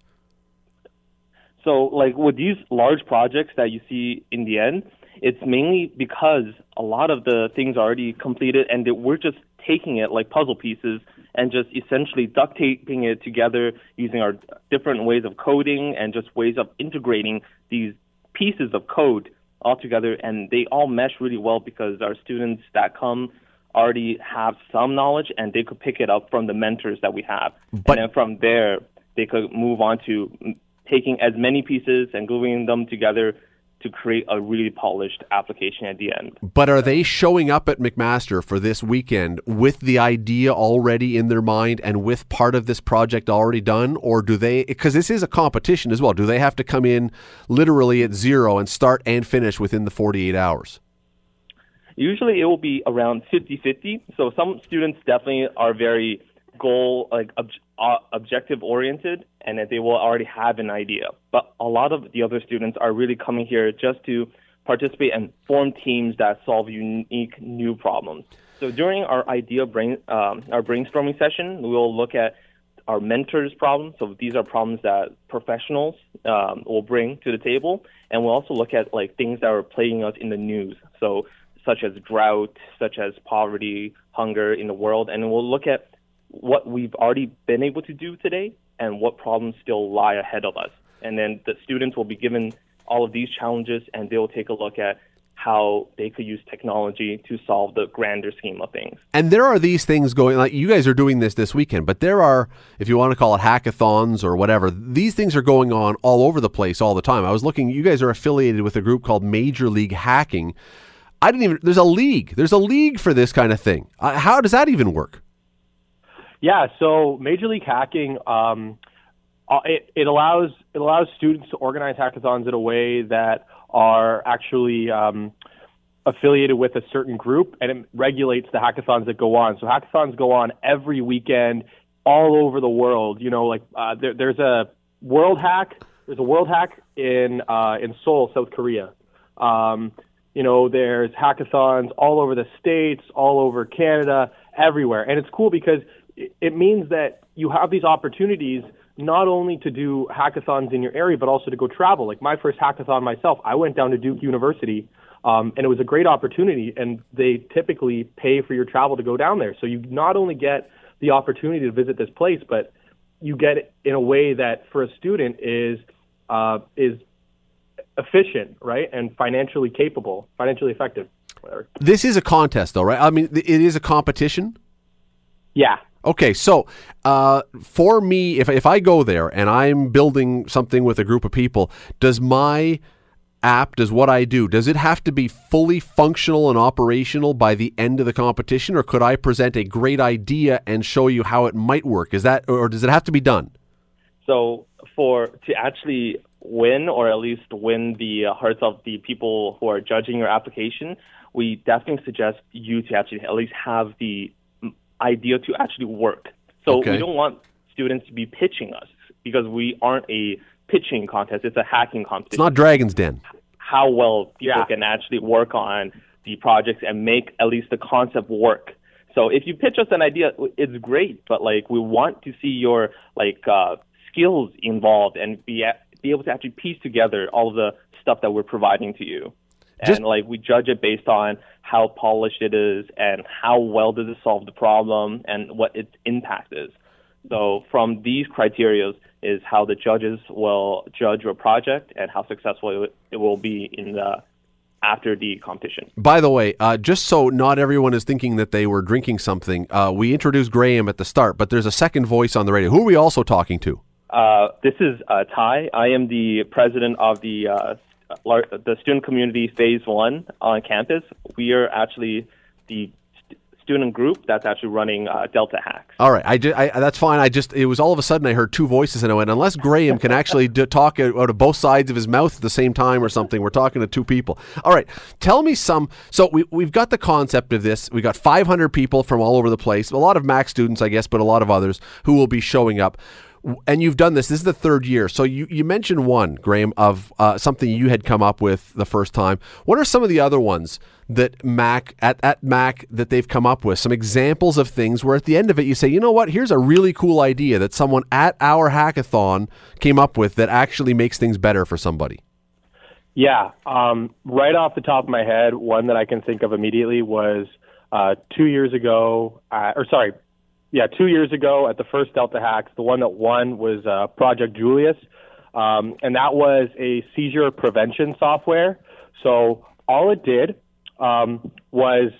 So, like with these large projects that you see in the end, it's mainly because a lot of the things are already completed and we're just taking it like puzzle pieces and just essentially duct taping it together using our different ways of coding and just ways of integrating these pieces of code all together. And they all mesh really well because our students that come already have some knowledge and they could pick it up from the mentors that we have. But- and then from there, they could move on to taking as many pieces and gluing them together to create a really polished application at the end. But are they showing up at McMaster for this weekend with the idea already in their mind and with part of this project already done? Or do they, because this is a competition as well, do they have to come in literally at zero and start and finish within the 48 hours? Usually it will be around 50-50. So some students definitely are very goal like ob- uh, objective oriented and that they will already have an idea. But a lot of the other students are really coming here just to participate and form teams that solve unique new problems. So during our idea brain um, our brainstorming session, we will look at our mentors' problems. So these are problems that professionals um, will bring to the table, and we'll also look at like things that are plaguing us in the news. So such as drought, such as poverty, hunger in the world, and we'll look at what we've already been able to do today and what problems still lie ahead of us. And then the students will be given all of these challenges and they'll take a look at how they could use technology to solve the grander scheme of things. And there are these things going, like you guys are doing this this weekend, but there are, if you want to call it hackathons or whatever, these things are going on all over the place all the time. I was looking, you guys are affiliated with a group called Major League Hacking. I didn't even, there's a league. There's a league for this kind of thing. Uh, how does that even work? Yeah, so Major League Hacking, um, uh, it, it allows it allows students to organize hackathons in a way that are actually um, affiliated with a certain group, and it regulates the hackathons that go on. So hackathons go on every weekend all over the world. You know, like uh, there, there's a World Hack. There's a World Hack in uh, in Seoul, South Korea. Um, you know, there's hackathons all over the states, all over Canada, everywhere, and it's cool because it means that you have these opportunities not only to do hackathons in your area, but also to go travel. Like my first hackathon myself, I went down to Duke University, um, and it was a great opportunity. And they typically pay for your travel to go down there, so you not only get the opportunity to visit this place, but you get it in a way that for a student is uh, is efficient, right, and financially capable, financially effective. Whatever. This is a contest, though, right? I mean, it is a competition. Yeah, Okay, so uh, for me, if if I go there and I'm building something with a group of people, does my app, does what I do, does it have to be fully functional and operational by the end of the competition, or could I present a great idea and show you how it might work? Is that, or does it have to be done? So for to actually win or at least win the hearts of the people who are judging your application, we definitely suggest you to actually at least have the idea to actually work. So Okay. we don't want students to be pitching us because we aren't a pitching contest; it's a hacking competition It's not Dragon's Den. how well people Yeah. can actually work on the projects and make at least the concept work. So if you pitch us an idea, it's great, but like we want to see your like uh, skills involved and be a- be able to actually piece together all of the stuff that we're providing to you. Just- and like we judge it based on how polished it is and how well does it solve the problem and what its impact is. So from these criteria is how the judges will judge your project and how successful it, will be in the after the competition. By the way, uh, just so not everyone is thinking that they were drinking something, uh, we introduced Graeme at the start, but there's a second voice on the radio. Who are we also talking to? Uh, this is uh, Ty. I am the president of the uh, the student community phase one on campus. We are actually the student group that's actually running uh, Delta Hacks. All right, I, I that's fine. I just it was all of a sudden I heard two voices and I went unless Graeme can actually d- talk out out of both sides of his mouth at the same time or something. We're talking to two people. All right, tell me some. So we we've got the concept of this. We got 500 people from all over the place. A lot of Mac students, I guess, but a lot of others who will be showing up. And you've done this. This is the third year. So you, you mentioned one, Graeme, of uh, something you had come up with the first time. What are some of the other ones that Mac at, at Mac that they've come up with? Some examples of things where at the end of it you say, you know what, here's a really cool idea that someone at our hackathon came up with that actually makes things better for somebody. Yeah, um, right off the top of my head, one that I can think of immediately was uh, two years ago, uh, or sorry, yeah, two years ago at the first Delta Hacks, the one that won was uh, Project Julius, um, and that was a seizure prevention software. So all it did um, was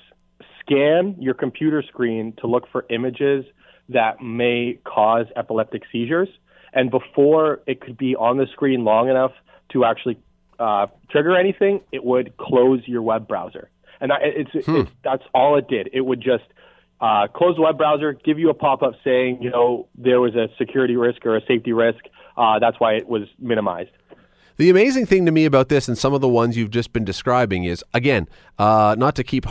scan your computer screen to look for images that may cause epileptic seizures. And before it could be on the screen long enough to actually uh, trigger anything, it would close your web browser. And that, it's, it's, that's all it did. It would just uh, close the web browser, give you a pop up saying, you know, there was a security risk or a safety risk. Uh, that's why it was minimized. The amazing thing to me about this and some of the ones you've just been describing is, again, uh, not to keep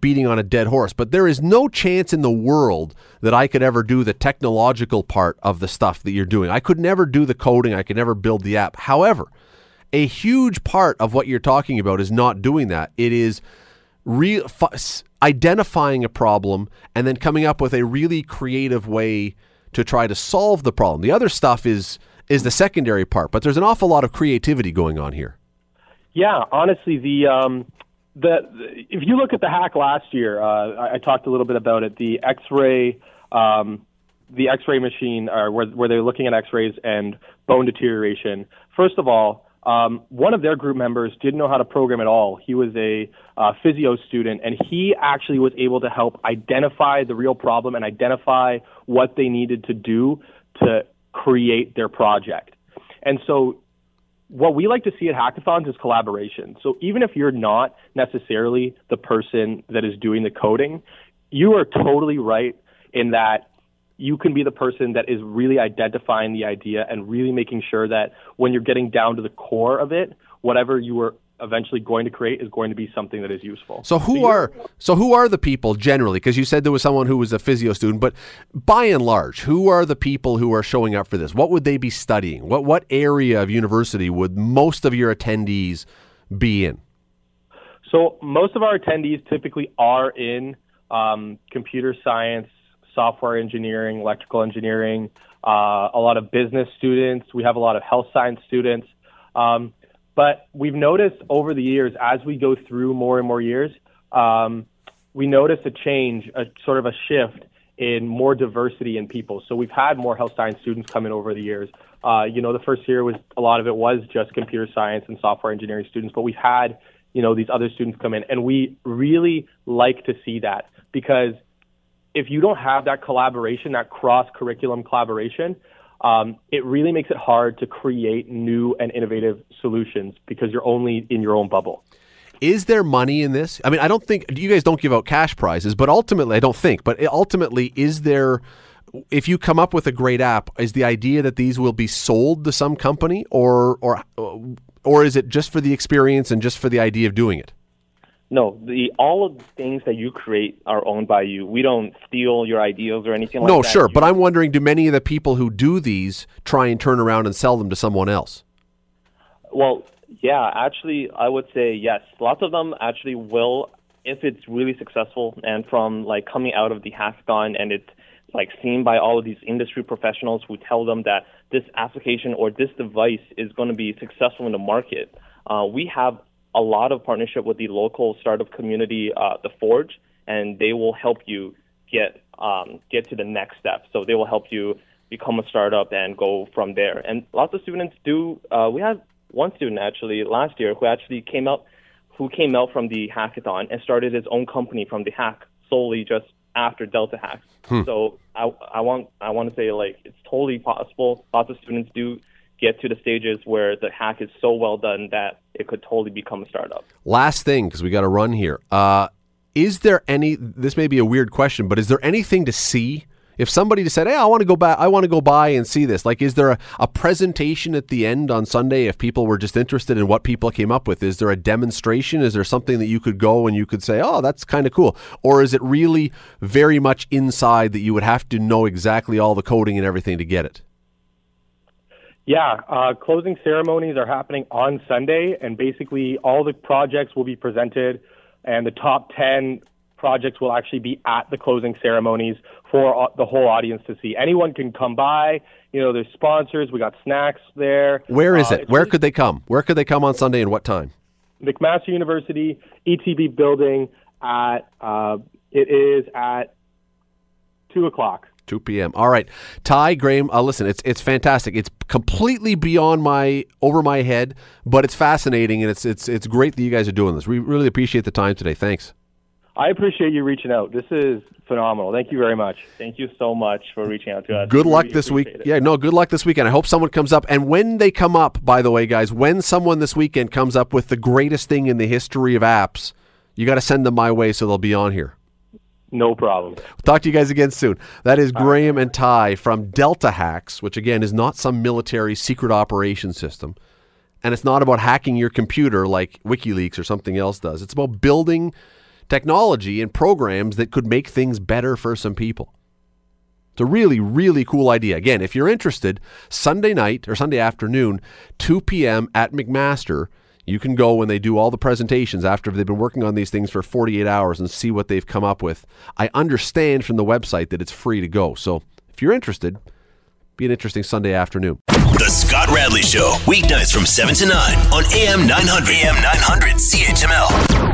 beating on a dead horse, but there is no chance in the world that I could ever do the technological part of the stuff that you're doing. I could never do the coding. I could never build the app. However, a huge part of what you're talking about is not doing that. It is re- f- identifying a problem and then coming up with a really creative way to try to solve the problem. The other stuff is is the secondary part, but there's an awful lot of creativity going on here. Yeah, honestly, the um, the, if you look at the hack last year, uh, I, I talked a little bit about it. The X-ray, um, the X-ray machine, uh, where where they're looking at X-rays and bone deterioration. First of all, um, one of their group members didn't know how to program at all. He was a uh, physio student, and he actually was able to help identify the real problem and identify what they needed to do to create their project. And so what we like to see at hackathons is collaboration. So even if you're not necessarily the person that is doing the coding, you are totally right in that you can be the person that is really identifying the idea and really making sure that when you're getting down to the core of it, whatever you are eventually going to create is going to be something that is useful. So who are so who are the people generally? Because you said there was someone who was a physio student, but by and large, who are the people who are showing up for this? What would they be studying? What what area of university would most of your attendees be in? So most of our attendees typically are in um, computer science, software engineering, electrical engineering, uh, a lot of business students. We have a lot of health science students. Um, but we've noticed over the years, as we go through more and more years, um, we notice a change, a sort of a shift in more diversity in people. So we've had more health science students come in over the years. Uh, you know, the first year was a lot of it was just computer science and software engineering students, but we've had you know these other students come in, and we really like to see that because if you don't have that collaboration, that cross curriculum collaboration, um, it really makes it hard to create new and innovative solutions because you're only in your own bubble. Is there money in this? I mean, I don't think you guys don't give out cash prizes, but ultimately, I don't think. But ultimately, is there? If you come up with a great app, is the idea that these will be sold to some company, or or or is it just for the experience and just for the idea of doing it? No, the all of the things that you create are owned by you. We don't steal your ideas or anything like no, that. No, sure, You- but I'm wondering do many of the people who do these try and turn around and sell them to someone else? Well, yeah, actually, I would say yes. Lots of them actually will, if it's really successful and from like coming out of the hackathon and it's like seen by all of these industry professionals who tell them that this application or this device is going to be successful in the market. Uh, we have a lot of partnership with the local startup community, uh, the Forge, and they will help you get um, get to the next step. So they will help you become a startup and go from there. And lots of students do. Uh, we had one student actually last year who actually came out who came out from the hackathon and started his own company from the hack solely just after Delta Hacks. So I, I want I want to say like it's totally possible. Lots of students do get to the stages where the hack is so well done that it could totally become a startup. Last thing, because we got to run here. Uh, is there any? This may be a weird question, but is there anything to see? If somebody just said, "Hey, I want to go back. I want to go by and see this," like, is there a, a presentation at the end on Sunday? If people were just interested in what people came up with, is there a demonstration? Is there something that you could go and you could say, "Oh, that's kind of cool," or is it really very much inside that you would have to know exactly all the coding and everything to get it? Yeah, uh, closing ceremonies are happening on Sunday, and basically all the projects will be presented, and the top 10 projects will actually be at the closing ceremonies for uh, the whole audience to see. Anyone can come by. You know, there's sponsors. We got snacks there. Where is Uh, it? Where really- could they come? Where could they come on Sunday and what time? McMaster University ETB building at uh, it is at two o'clock. 2 p.m. All right, Ty Graeme. Uh, listen, it's it's fantastic. It's completely beyond my over my head, but it's fascinating and it's it's it's great that you guys are doing this. We really appreciate the time today. Thanks. I appreciate you reaching out. This is phenomenal. Thank you very much. Thank you so much for reaching out to us. Good luck really this week. it. Yeah, no, good luck this weekend. I hope someone comes up. And when they come up, by the way, guys, when someone this weekend comes up with the greatest thing in the history of apps, you got to send them my way so they'll be on here. No problem. Talk to you guys again soon. That is Graeme and Ty from Delta Hacks, which again is not some military secret operation system. And it's not about hacking your computer like WikiLeaks or something else does. It's about building technology and programs that could make things better for some people. It's a really, really cool idea. Again, if you're interested, Sunday night or Sunday afternoon, 2 p.m. at McMaster, you can go when they do all the presentations after they've been working on these things for 48 hours and see what they've come up with. I understand from the website that it's free to go. So if you're interested, be an interesting Sunday afternoon. The Scott Radley Show, weeknights from 7 to 9 on AM 900. AM 900 CHML.